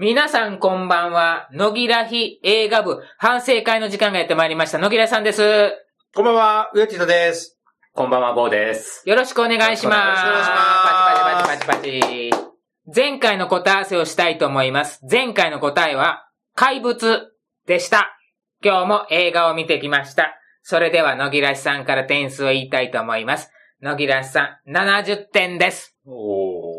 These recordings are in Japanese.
皆さんこんばんは。野木らひ映画部反省会の時間がやってまいりました。野木らさんです。こんばんは、うよちとです。こんばんは、ゴーです。よろしくお願いします。よろしくお願いしますパチパチパチパチパチ。前回の答え合わせをしたいと思います。前回の答えは、怪物でした。今日も映画を見てきました。それでは、野木らしさんから点数を言いたいと思います。野木らしさん、70点です。おー。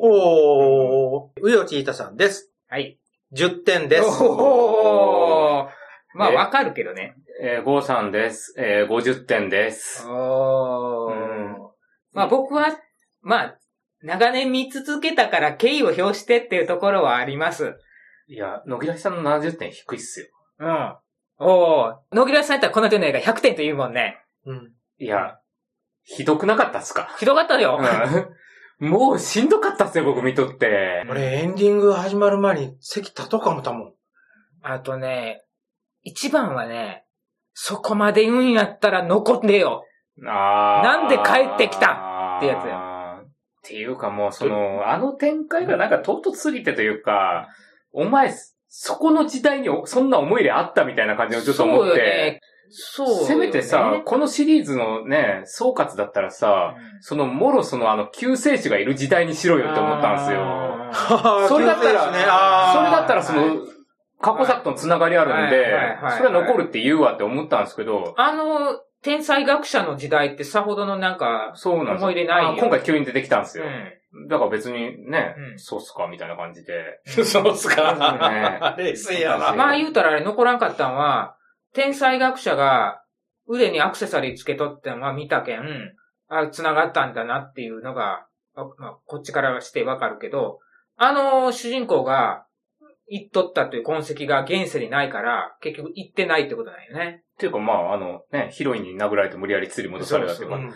おー、うよちいたさんです。はい。10点です。おー。まあ、え？わかるけどね。えー、ゴーさんです。えー、50点です。おー。うんまあ僕は、まあ、長年見続けたから敬意を表してっていうところはあります。いや、野木らさんの70点低いっすよ。うん。おー。野木らさんやったらこの手の映画100点と言うもんね。うん。いや、ひどくなかったっすか？ひどかったよ。うんもうしんどかったっすよ、僕見とって。俺、エンディング始まる前に席立とうか思ったもん。あとね、一番はね、そこまで言うんやったら残ってよ。なんで帰ってきたってやつや。っていうかもう、その、あの展開がなんか唐突すぎてというか、お前、そこの時代にそんな思い入れあったみたいな感じをちょっと思って、そうよね。せめてさ、このシリーズのね、総括だったらさ、その、もろそのあの、救世主がいる時代にしろよって思ったんですよ。あそれだったら、ね。それだったらその、過去作とのつながりあるんはいではいはいはい、それは残るって言うわって思ったんですけど、あの、天才学者の時代ってさほどのなんか、そうなん思い入れない今回急に出てきたんですよ。うん。だから別にね、うん。そうっすかみたいな感じで。そうっす ね。か。冷静やな。まあ言うたらあれ残らんかったんは、天才学者が腕にアクセサリーつけとってんは見たけん、あ、繋がったんだなっていうのが、あまあ、こっちからしてわかるけど、あの主人公が言っとったという痕跡が現世にないから、結局言ってないってことなんよね。っていうかまあ、あのね、ヒロインに殴られて無理やり釣り戻されたっていうかうん。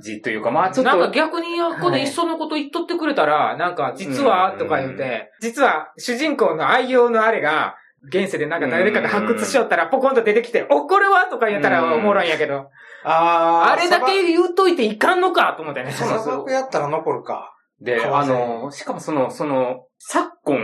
じというかまあちょっなんかと、逆にここでい。っそのこと言っとってくれたら、なんか、実は、とか言ううんて、実は主人公の愛用のあれが、現世でなんか誰かが発掘しよったら、ポコンと出てきて、お、これはとか言ったらうん。おもろいんやけど、あーあれだけ言うといていかんのかと思ってね。砂漠やったら残るか。で、あの、しかもその、その、昨今、う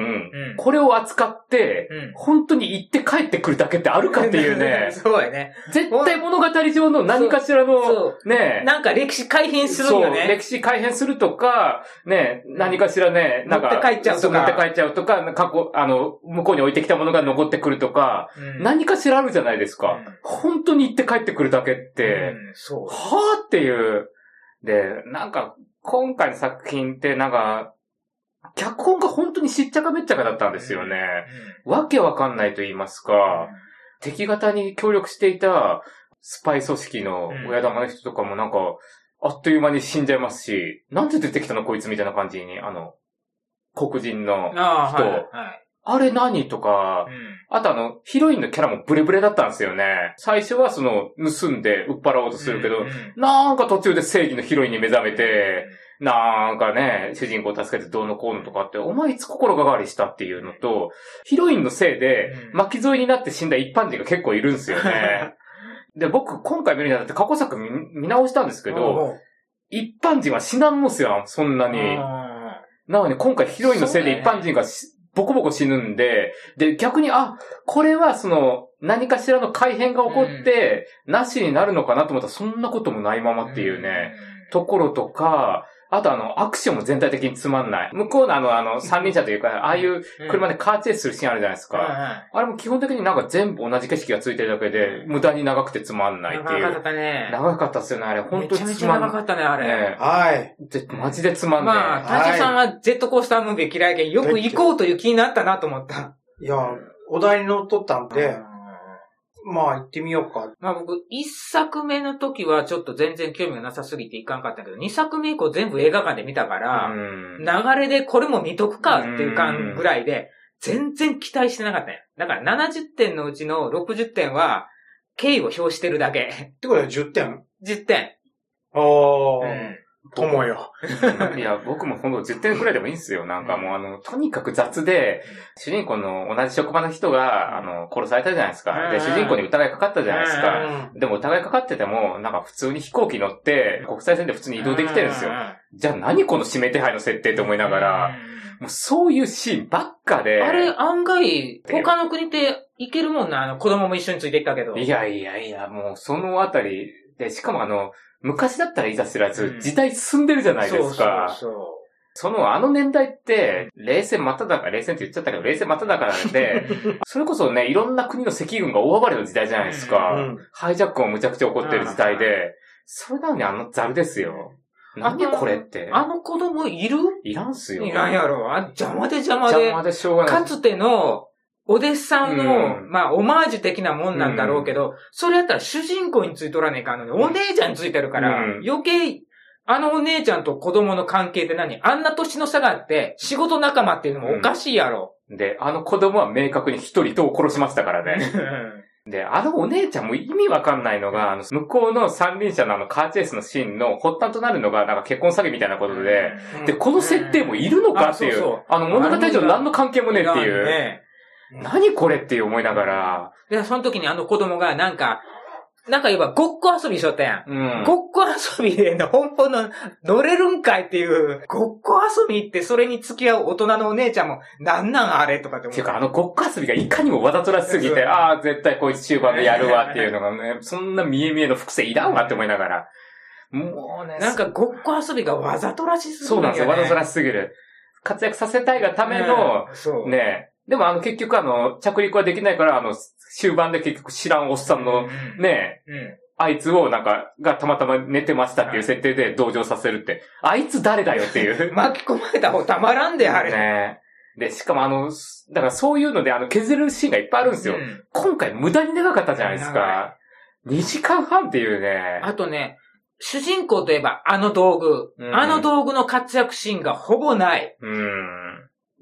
んこれを扱って、うん。本当に行って帰ってくるだけってあるかっていうね そうやね。絶対物語上の何かしらそのう、ね、なんか歴史改変するんよそう、ね。歴史改変するとか、ね、何かしらね、なんか、持って帰っちゃうとかそ持って帰っちゃうとか、過去、あの、向こうに置いてきたものが残ってくるとか、うん何かしらあるじゃないですか。うん本当に行って帰ってくるだけって。はぁっていう。で、なんか、今回の作品ってなんか、脚本が本当にしっちゃかめっちゃかだったんですよね。わけわかんないと言いますか、敵方に協力していたスパイ組織の親玉の人とかもなんか、あっという間に死んじゃいますし、なんで出てきたのこいつみたいな感じに、あの、黒人の、人はい。はい。あれ何とかう、ん。あとあの、ヒロインのキャラもブレブレだったんですよね。最初はその、盗んで売っ払おうとするけど、うんなんか途中で正義のヒロインに目覚めて、なんかね、主人公を助けてどうのこうのとかって、お前いつ心変わりしたっていうのと、ヒロインのせいでうん。巻き添えになって死んだ一般人が結構いるんですよね。で、僕今回見るにあたって過去作見見直したんですけど、一般人は死なんのっすよ、そんなに。あなのに今回ヒロインのせいで一般人がしボコボコ死ぬんで、で、逆に、あ、これはその、何かしらの改変が起こって、なしになるのかなと思ったら、そんなこともないままっていうね、ところとか、あとあの、アクションも全体的につまんない。向こうのあの、あの、三輪車というか、ああいう車でカーチェイスするシーンあるじゃないですうんうんか。あれも基本的になんか全部同じ景色がついてるだけで、無駄に長くてつまんないってい長かっう。たね。長かったっすよね、あれ。本当めちゃめちゃにつまんない。長かったね、あれ。ねはい。えぜマジでつまんない。まあ、タジさんはジェットコースタームービー嫌いやけん、よく行こうという気になったなと思った。いや、お題に乗っとったんで、まあ行ってみようか。まあ僕、一作目の時はちょっと全然興味がなさすぎていかんかったけど、二作目以降全部映画館で見たから、うん流れでこれも見とくかっていう感ぐらいで、全然期待してなかったんや。だから70点のうちの60点は、敬意を表してるだけ。ってことは10点？10点。ああ、うん友よ。いや、僕もほんと10点くらいでもいいんですよ。なんかもうあの、とにかく雑で、主人公の同じ職場の人が、あの、殺されたじゃないですか。で、うん主人公に疑いかかったじゃないですうか。でも疑いかかってても、なんか普通に飛行機乗って、国際線で普通に移動できてるんですよ。じゃあ何この指名手配の設定って思いながら、、もうそういうシーンばっかで。あれ、案外、他の国っていけるもんな、あの、子供も一緒についていったけど。いやいやいや、もうそのあたりで、しかもあの、昔だったらいざ知らず、時代進んでるじゃないですか。そうそうそう。そのあの年代って、冷戦真っ只中、冷戦って言っちゃったけど、冷戦真っ只中なんで、それこそね、いろんな国の赤軍が大暴れの時代じゃないですか。うん、ハイジャックもむちゃくちゃ起こってる時代で、それなのにあのザルですよ。何これって？あの子供いる？いらんすよ。いらんやろ。あ、邪魔で邪魔で。邪魔でしょうがない。かつての、お弟子さんの、うん、まあ、オマージュ的なもんなんだろうけど、うん、それやったら主人公についとらねえかんのに、お姉ちゃんについてるから、うん、余計あのお姉ちゃんと子供の関係って何あんな年の差があって、仕事仲間っていうのもおかしいやろ。うん、で、あの子供は明確に一人と殺しましたからね。で、あのお姉ちゃんも意味わかんないのが、あの、向こうの三輪車のあのカーチェイスのシーンの発端となるのが、なんか結婚詐欺みたいなことで、うん、で、この設定もいるのかっていう、うん、そうそう。あの物語上何の関係もねえっていう。ね、何これって思いながら。で、その時にあの子供がなんか、なんか言えば、ごっこ遊びしとったやん。うん、ごっこ遊びでの本当の乗れるんかいっていう、ごっこ遊びってそれに付き合う大人のお姉ちゃんも、なんなんあれとかって思う。ていうか、あのごっこ遊びがいかにもわざとらしすぎて、ああ、絶対こいつ中盤でやるわっていうのがね、そんな見え見えの複製いらんわって思いながら。もうね。なんかごっこ遊びがわざとらしすぎる、ね、そうなんですよ、わざとらしすぎる。活躍させたいがための、ね、でもあの結局あの、着陸はできないから、あの、終盤で結局知らんおっさんのね、うんうんあいつをなんか、がたまたま寝てましたっていう設定で同情させるって、あいつ誰だよっていう。巻き込まれた方たまらんで、あれ。ねで、しかもあの、だからそういうのであの削るシーンがいっぱいあるんですよ。うん、今回無駄に長かったじゃないですか。2時間半っていうね。あとね、主人公といえばあの道具。うん、あの道具の活躍シーンがほぼない。うん。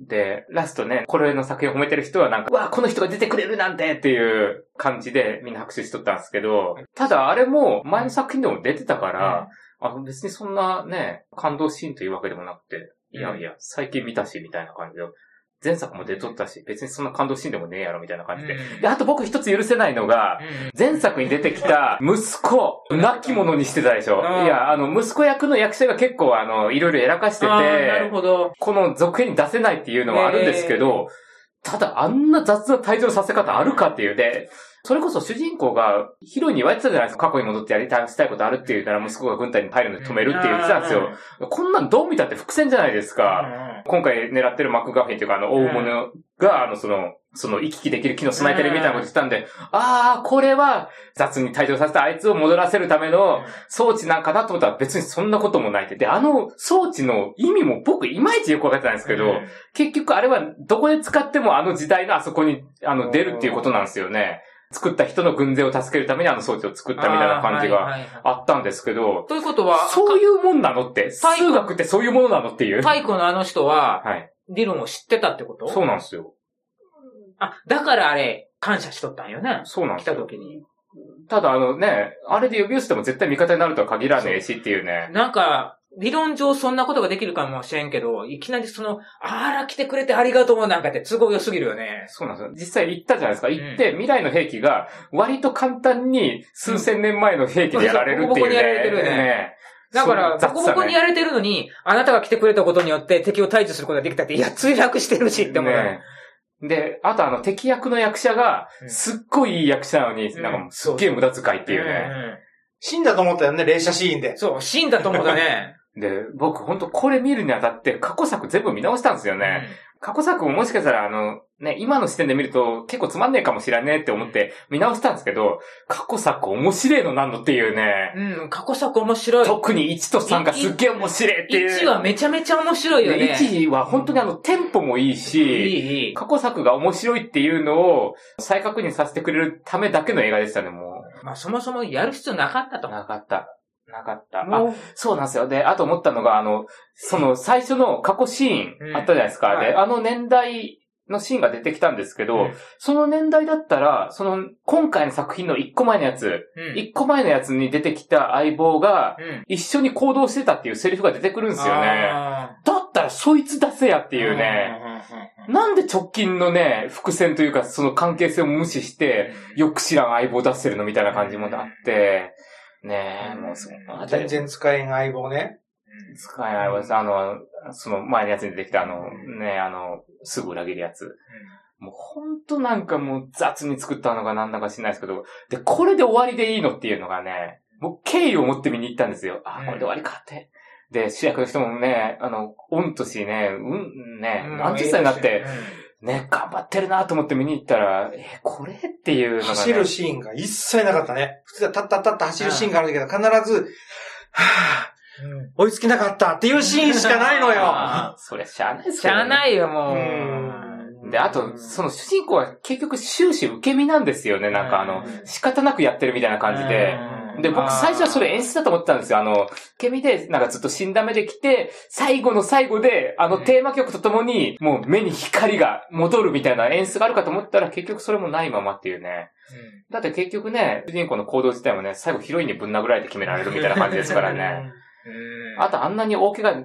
で、ラストね、これの作品を褒めてる人はなんか、うわ、この人が出てくれるなんてっていう感じでみんな拍手しとったんですけど、ただあれも前の作品でも出てたから、うん、あの別にそんなね、感動シーンというわけでもなくて、いやいや、最近見たし、みたいな感じで、前作も出とったし、別にそんな感動シーンでもねえやろ、みたいな感じで。うん、で、あと僕一つ許せないのが、前作に出てきた息子、亡き者にしてたでしょ。いや、あの、息子役の役者が結構、あの、いろいろやらかしてて、なるほど。この続編に出せないっていうのはあるんですけど、ただあんな雑な退場させ方あるかっていう。で、それこそ主人公がヒロインに言われてたじゃないですか。過去に戻ってやりたい、したいことあるって言ったら息子が軍隊に入るのに止めるって言ってたんですよ。こんなんどう見たって伏線じゃないですか。今回狙ってるマックガフィンっていうかあの大物が、あのその、その行き来できる機能備えてるみたいなこと言ってたんで、ああ、これは雑に退場させたあいつを戻らせるための装置なんかなと思ったら別にそんなこともないって。で、あの装置の意味も僕いまいちよくわかってないんですけど、結局あれはどこで使ってもあの時代のあそこにあの出るっていうことなんですよね。作った人の軍勢を助けるためにあの装置を作ったみたいな感じがあったんですけど。ということは、そういうもんなのって、数学ってそういうものなのっていう。太古のあの人は、はい。理論を知ってたってこと？そうなんですよ。あ、だからあれ、感謝しとったんよね。そうなんですよ。来た時に。ただあのね、あれで呼び寄せても絶対味方になるとは限らねえしっていうね。なんか、理論上そんなことができるかもしれんけど、いきなりその、あら来てくれてありがとうなんかって都合良すぎるよね。そうなんですよ。実際行ったじゃないですか。行って、未来の兵器が割と簡単に数千年前の兵器でやられるっていうね。ボコボコにやられてるね。ねだから、ボコボコにやられてるのに、あなたが来てくれたことによって敵を退治することができたって、いや、墜落してるしって思う。ねで、あとあの敵役の役者が、すっごいいい役者なのに、うん、なんかすっげえ無駄遣いっていうね。死んだと思ったよね、連射シーンで。そう、死んだと思ったね。で、僕ほんとこれ見るにあたって過去作全部見直したんですよね。うん、過去作ももしかしたらあの、ね、今の視点で見ると結構つまんねえかもしれねえって思って見直したんですけど、過去作面白いのなんのっていうね。うん、過去作面白い。特に1と3がすっげえ面白いっていう。1はめちゃめちゃ面白いよね。1は本当にあの、テンポもいいし、いい過去作が面白いっていうのを再確認させてくれるためだけの映画でしたね、もう。まあそもそもやる必要なかったと。なかった。なかった。あ、そうなんですよ。で、あと思ったのが、あの、その 最初の過去シーンあったじゃないですか。うん、で、あの年代のシーンが出てきたんですけど、うん、その年代だったら、その、今回の作品の一個前のやつ、一、うん、個前のやつに出てきた相棒が、一緒に行動してたっていうセリフが出てくるんですよね。だったらそいつ出せやっていうね。なんで直近のね、伏線というか、その関係性を無視して、よく知らん相棒出せるのみたいな感じもあって、ねえ、もうそ全然使えん相棒ね。使えないわ。あの、その前のやつに出てきたあの、ね、あの、すぐ裏切るやつ。もうほんとなんかもう雑に作ったのかなんだか知らないですけど、で、これで終わりでいいのっていうのがね、もう敬意を持って見に行ったんですよ。あ、これで終わりかって。で、主役の人もね、あの、御年ね、うん、ね、何十歳になって、ね、頑張ってるなと思って見に行ったら、え、これっていうのが、ね。走るシーンが一切なかったね。普通はタッタッタッタ走るシーンがあるんだけど、必ず、はぁ、追いつけなかったっていうシーンしかないのよ。そりゃしゃあないですしゃあないよ、もうう。で、あと、その主人公は結局終始受け身なんですよね。なんかあの、仕方なくやってるみたいな感じで。で、僕最初はそれ演出だと思ってたんですよ。あの、受け身で、なんかずっと死んだ目で来て、最後の最後で、あのテーマ曲とともに、もう目に光が戻るみたいな演出があるかと思ったら、結局それもないままっていうね。だって結局ね、主人公の行動自体もね、最後ヒロインにぶん殴られて決められるみたいな感じですからね。うんあとあんなに大怪我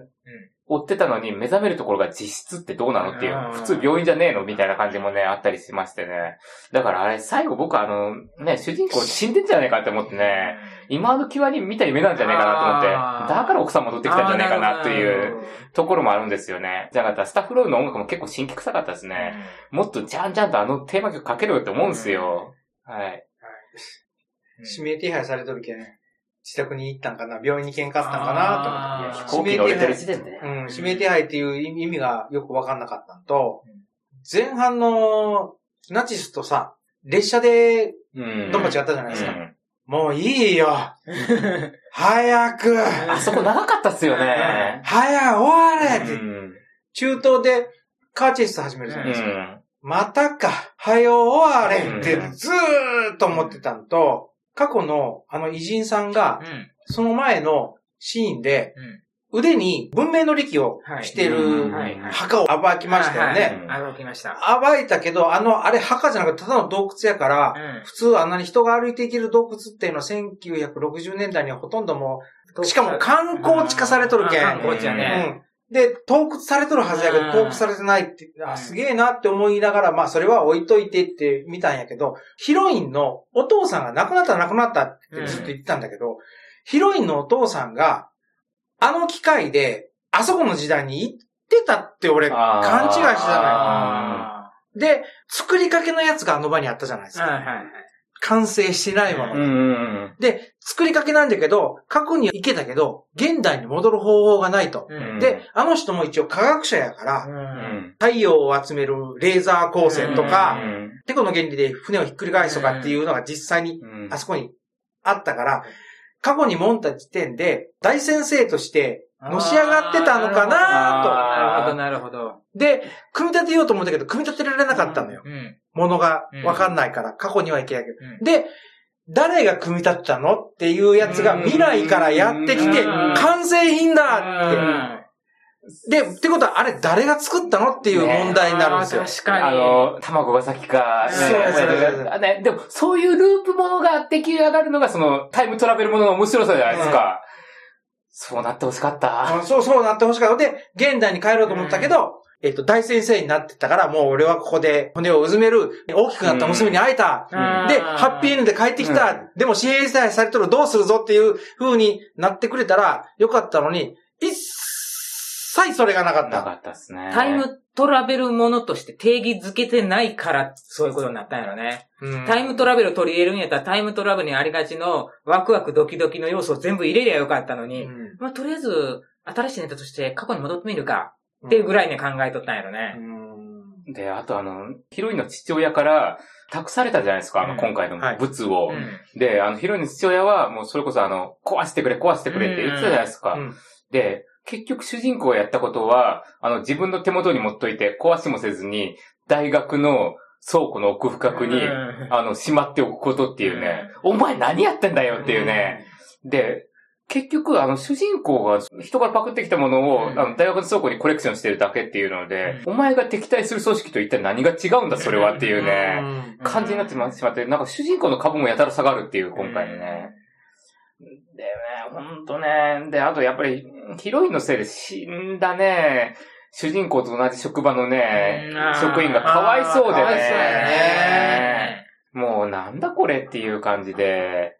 負ってたのに目覚めるところが実質ってどうなのっていうう、ん普通病院じゃねえのみたいな感じもね、あったりしましてね。だからあれ、最後僕あの、ね、主人公死んでんじゃねえかって思ってね、今の際に見た夢なんじゃねえかなと思って、だから奥さん戻ってきたんじゃねえかなっていうところもあるんですよね。じゃなかったらスタッフロールの音楽も結構新規臭かったですね。もっとじゃんじゃんとあのテーマ曲かけろよって思うんですよ。はい。指名手配されとるけん、自宅に行ったんかな、病院に行けんかったんかな？あー飛行機乗れてる時点で。と思って。うん、指名手配っていう意味がよくわかんなかったのと、前半のナチスとさ、列車でうん。ドンパチやったじゃないですか。うんもういいよ早くあそこ長かったっすよね。早終われって、うん。中東でカーチェイス始めるじゃなういですか。ん。またか、早終われってうんずーっと思ってたのと、過去のあの偉人さんがう、ん。その前のシーンでうん。腕に文明の力をしてうる墓を暴きましたよね。うんあ、動きました。暴いたけど、あの、あれ墓じゃなくてただの洞窟やから、うん普通あんなに人が歩いていける洞窟っていうのは1960年代にはほとんどもう、しかも観光地化されとるけん。観光地やね。うん。で、洞窟されとるはずやけど、うん洞窟されてないって、あ、うんすげえなって思いながら、まあそれは置いといてって見たんやけど、ヒロインのお父さんが亡くなった亡くなったってずっと言ってたんだけど、ヒロインのお父さんが、あの機械で、あそこの時代に行ってたって俺勘違いしてたのよ。あで、作りかけのやつがあの場にあったじゃないですあ。か。はいはいはい。完成してないもの。うんうんで、作りかけなんだけど、過去に行けたけど、現代に戻る方法がないと。うんで、あの人も一応科学者やから、うん。うん。太陽を集めるレーザー光線とか、うんテコの原理で船をひっくり返すとかっていうのが実際にうんあそこにあったから、過去に戻った時点で大先生としてのし上がってたのかななるほど、なるほど。と。で、組み立てようと思ったけど、組み立てられなかったのよ。うん。ものがわかんないから、過去には行けないけど。うんで、誰が組み立てたのっていうやつが未来からやってきて、うん完成品だって。うんで、ってことは、あれ誰が作ったのっていう問題になるんですよ確かに。あの、卵が先か、ねそうそうねでも、そういうループものが出来上がるのが、その、タイムトラベルものの面白さじゃないですか。そうなってほしかった。あそうそうなってほしかった。で、現代に帰ろうと思ったけど、えっと、大先生になってたから、もう俺はここで骨をうずめる。大きくなった娘に会えた。うんで、ハッピーエンドで帰ってきた。でも、紙幣さえされとるどうするぞっていう風になってくれたらよかったのに、一切それがなかった。なかったですね。タイムトラベルものとして定義づけてないから、そういうことになったんやろね。うんタイムトラベルを取り入れるんやったら、タイムトラベルにありがちのワクワクドキドキの要素を全部入れりゃよかったのに、うんまあ、とりあえず、新しいネタとして過去に戻ってみるか、っていうぐらいに考えとったんやろうね。ん。で、あとあの、ヒロインの父親から、託されたじゃないですか、あの、うん。今回のはい。物を。うん。で、あの、ヒロインの父親は、もうそれこそあの、壊してくれ、壊してくれって言ってたじゃないですか。うん。で、結局主人公がやったことは、あの、自分の手元に持っといて、壊しもせずに、大学の倉庫の奥深くに、うん。あの、しまっておくことっていうね、お前何やってんだよっていうね。で、結局、あの、主人公が人からパクってきたものを、うん。あの、大学の倉庫にコレクションしてるだけっていうので、お前が敵対する組織と一体何が違うんだ、それはっていうね、うん。感じになってしまって、なんか主人公の株もやたら下がるっていう、今回のね。でね、ほんとね、で、あとやっぱり、ヒロインのせいで死んだね、主人公と同じ職場のね、職員がかわいそうでね。ね。もうなんだこれっていう感じで、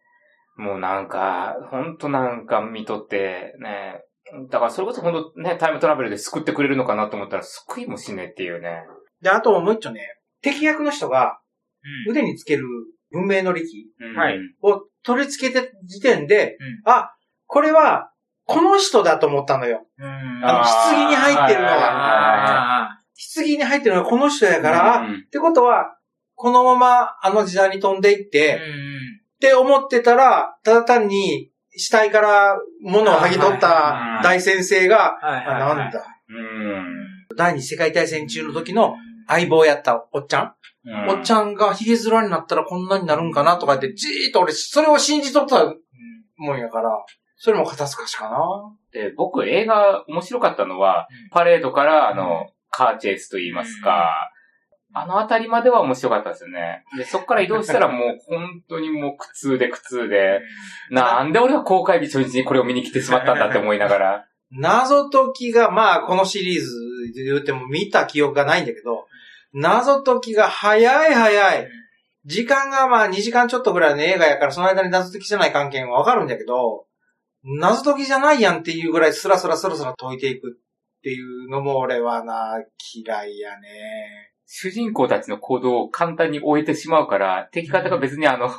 もうなんか、ほんとなんか見とってね、だからそれこそ本当ね、タイムトラベルで救ってくれるのかなと思ったら救いもしねえっていうね。で、あともう一丁ね、敵役の人が腕につける文明の力を取り付けて時点で、うん。あ、これは、この人だと思ったのよ。うん。あの棺に入ってるのがあ棺に入ってるのが。この人やから、あうんってことは、このままあの時代に飛んでい。っーて、うんって思ってたら、ただ単に死体から物を剥ぎ取った大先生が、あはいはいはい。なんだ、うん。第二次世界大戦中の時の相棒やったおっちゃん、うん。おっちゃんがヒゲ面になったらこんなになるんかなとかって、じーっと俺、それを信じとったもんやから、それも肩透かしかな。で、僕映画面白かったのは、パレードからあの、カーチェイスと言いますか、あのあたりまでは面白かったですよね。で、そっから移動したらもう本当にもう苦痛で苦痛で、なんで俺は公開日初日にこれを見に来てしまったんだって思いながら。謎解きが、まあ、このシリーズで言っても見た記憶がないんだけど、謎解きが早い早い。時間がまあ2時間ちょっとぐらいの映画やから、その間に謎解きじゃない関係はわかるんだけど、謎解きじゃないやんっていうぐらいスラスラスラスラ解いていくっていうのも俺はな、嫌いやね。主人公たちの行動を簡単に終えてしまうから、敵方が別にあの、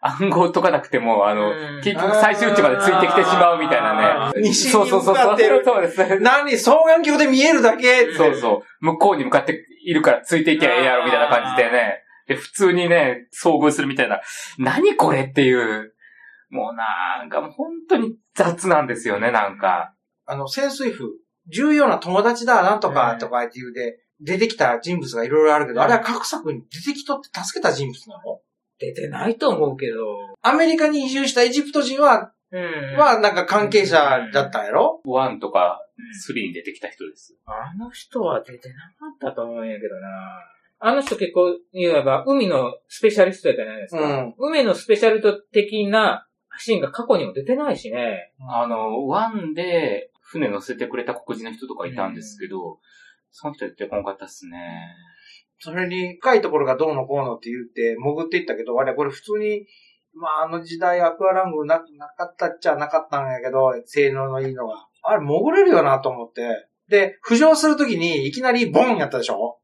暗号解かなくても、あの、うん結局最終地までついてきてしまうみたいなね。西にそうそうそうそう。向かってるそうです。何双眼鏡で見えるだけってそうそう。向こうに向かっているからついていけばええやろみたいな感じでね。で、普通にね、遭遇するみたいな。何これっていう。もうなんかもう本当に雑なんですよね、なんか。あの、潜水夫、重要な友達だ、なんとか、うんとかっていうで、出てきた人物がいろいろあるけど、うんあれは各作に出てきとって助けた人物なの？出てないと思うけど。アメリカに移住したエジプト人は、うんはなんか関係者だったんやろ？ワンとかスリーに出てきた人です。あの人は出てなかったと思うんやけどな。あの人結構言えば海のスペシャリストやったじゃないですか。うん海のスペシャリスト的なシーンが過去にも出てないしね。あの、ワンで船乗せてくれた黒人の人とかいたんですけど、その人出てこなかったっすね。それに深いところがどうのこうのって言って潜っていったけど、あれこれ普通に、まああの時代アクアラングななかったっちゃなかったんやけど、性能のいいのが。あれ潜れるよなと思って。で、浮上するときにいきなりボンやったでしょ？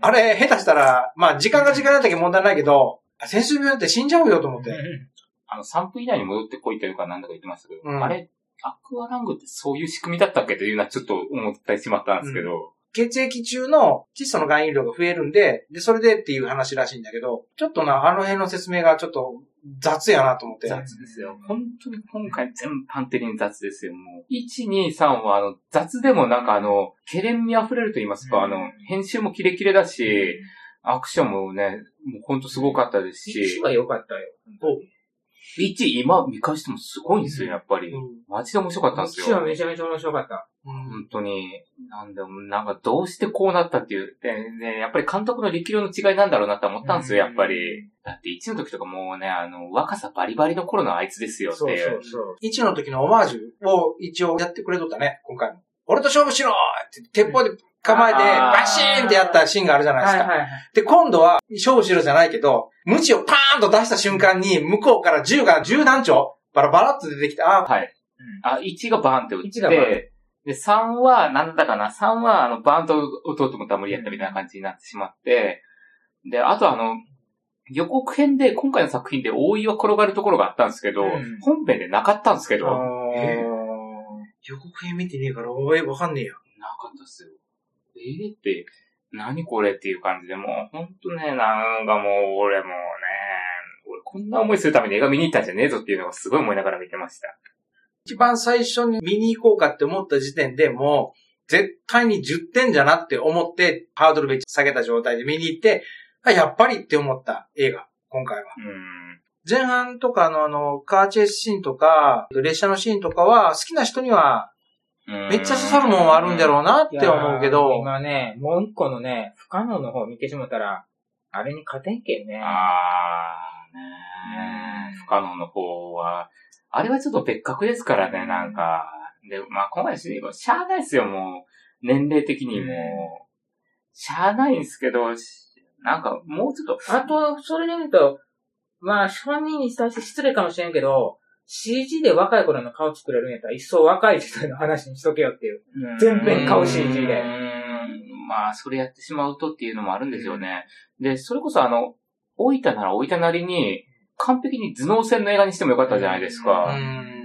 あれ、下手したら、まあ、時間が時間だったけど問題ないけど、潜水病って死んじゃうよと思って。あの、3分以内に戻ってこいというか何だか言ってましたけど、うんあれ、アクアラングってそういう仕組みだったっけというのはちょっと思ってしまったんですけど、血液中の窒素の含有量が増えるんで、で、それでっていう話らしいんだけど、ちょっとな、あの辺の説明がちょっと雑やなと思って。雑ですよ。本当に今回全般的に雑ですよ、もう。1、2、3はあの、雑でもなんかあの、ケレン味溢れると言いますか、うんあの、編集もキレキレだし、アクションもね、もう本当すごかったですし1、は良かったよ。1、今見返してもすごいんですよ、やっぱり。うんマジで面白かったんです1はよ。めちゃめちゃ面白かった。うん本当に。なんで、なんかどうしてこうなったっていう。で、ね、やっぱり監督の力量の違いなんだろうなって思ったんですよ、やっぱり。だって1の時とかもうね、あの、若さバリバリの頃のあいつですよってそういう。そうそう。1の時のオマージュを一応やってくれとったね、今回も。俺と勝負しろって鉄砲で構えて、バシーンってやったシーンがあるじゃないですか。はいはい。で、今度は、勝負しろじゃないけど、無知をパーンと出した瞬間に、向こうから銃が、銃弾丁バラバラっと出てきて、あーはい。あ、1がバーンって打っ1がバーンて、で、3は、なんだかな、3は、あの、バーンと打とうと思ったら無理やったみたいな感じになってしまって、で、あとあの、予告編で、今回の作品で大岩転がるところがあったんですけど、うん本編でなかったんですけど、なえ予告編見てねえから、おい、わかんねえや。かったっすよ。えー、って、何これっていう感じで、もう、ほんとね、なんかもう、俺もうね、俺こんな思いするために映画見に行ったんじゃねえぞっていうのがすごい思いながら見てました。一番最初に見に行こうかって思った時点でもう、絶対に10点じゃなって思って、ハードルめっちゃ下げた状態で見に行って、あ、やっぱりって思った映画、今回は。うん。前半とかのあの、カーチェイスシーンとか、列車のシーンとかは、好きな人には、めっちゃ刺さるもんはあるんだろうなって思うけど、今ね、もう一個のね、不可能の方見てしまったら、あれに勝てんけんね。あー、ねー不可能の方は、あれはちょっと別格ですからね、なんか。で、まあ、今回し、しゃあないですよ、もう。年齢的にも。しゃあないんですけど、しなんか、もうちょっと、あと、それで見ると、まあ、本人に対して失礼かもしれんけど、CG で若い頃の顔作れるんやったら、一層若い時代の話にしとけよっていう。全編顔 CG でうんまあ、それやってしまうとっていうのもあるんですよね。で、それこそあの、老いたなら老いたなりに、完璧に頭脳戦の映画にしてもよかったじゃないですうか。ん。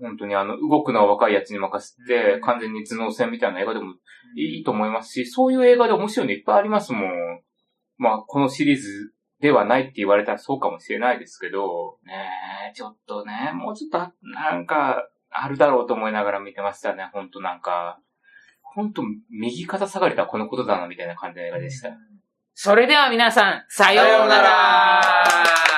本当にあの、動くのは若いやつに任せうて、ん完全に頭脳戦みたいな映画でもいいと思いますし、そういう映画で面白いのいっぱいありますもん。まあ、このシリーズではないって言われたらそうかもしれないですけど、ねえ、ちょっとね、もうちょっとあ、なんか、あるだろうと思いながら見てましたね、ほんとなんか。ほんと、右肩下がりとはこのことだな、みたいな感じの映画でした。それでは皆さん、さようなら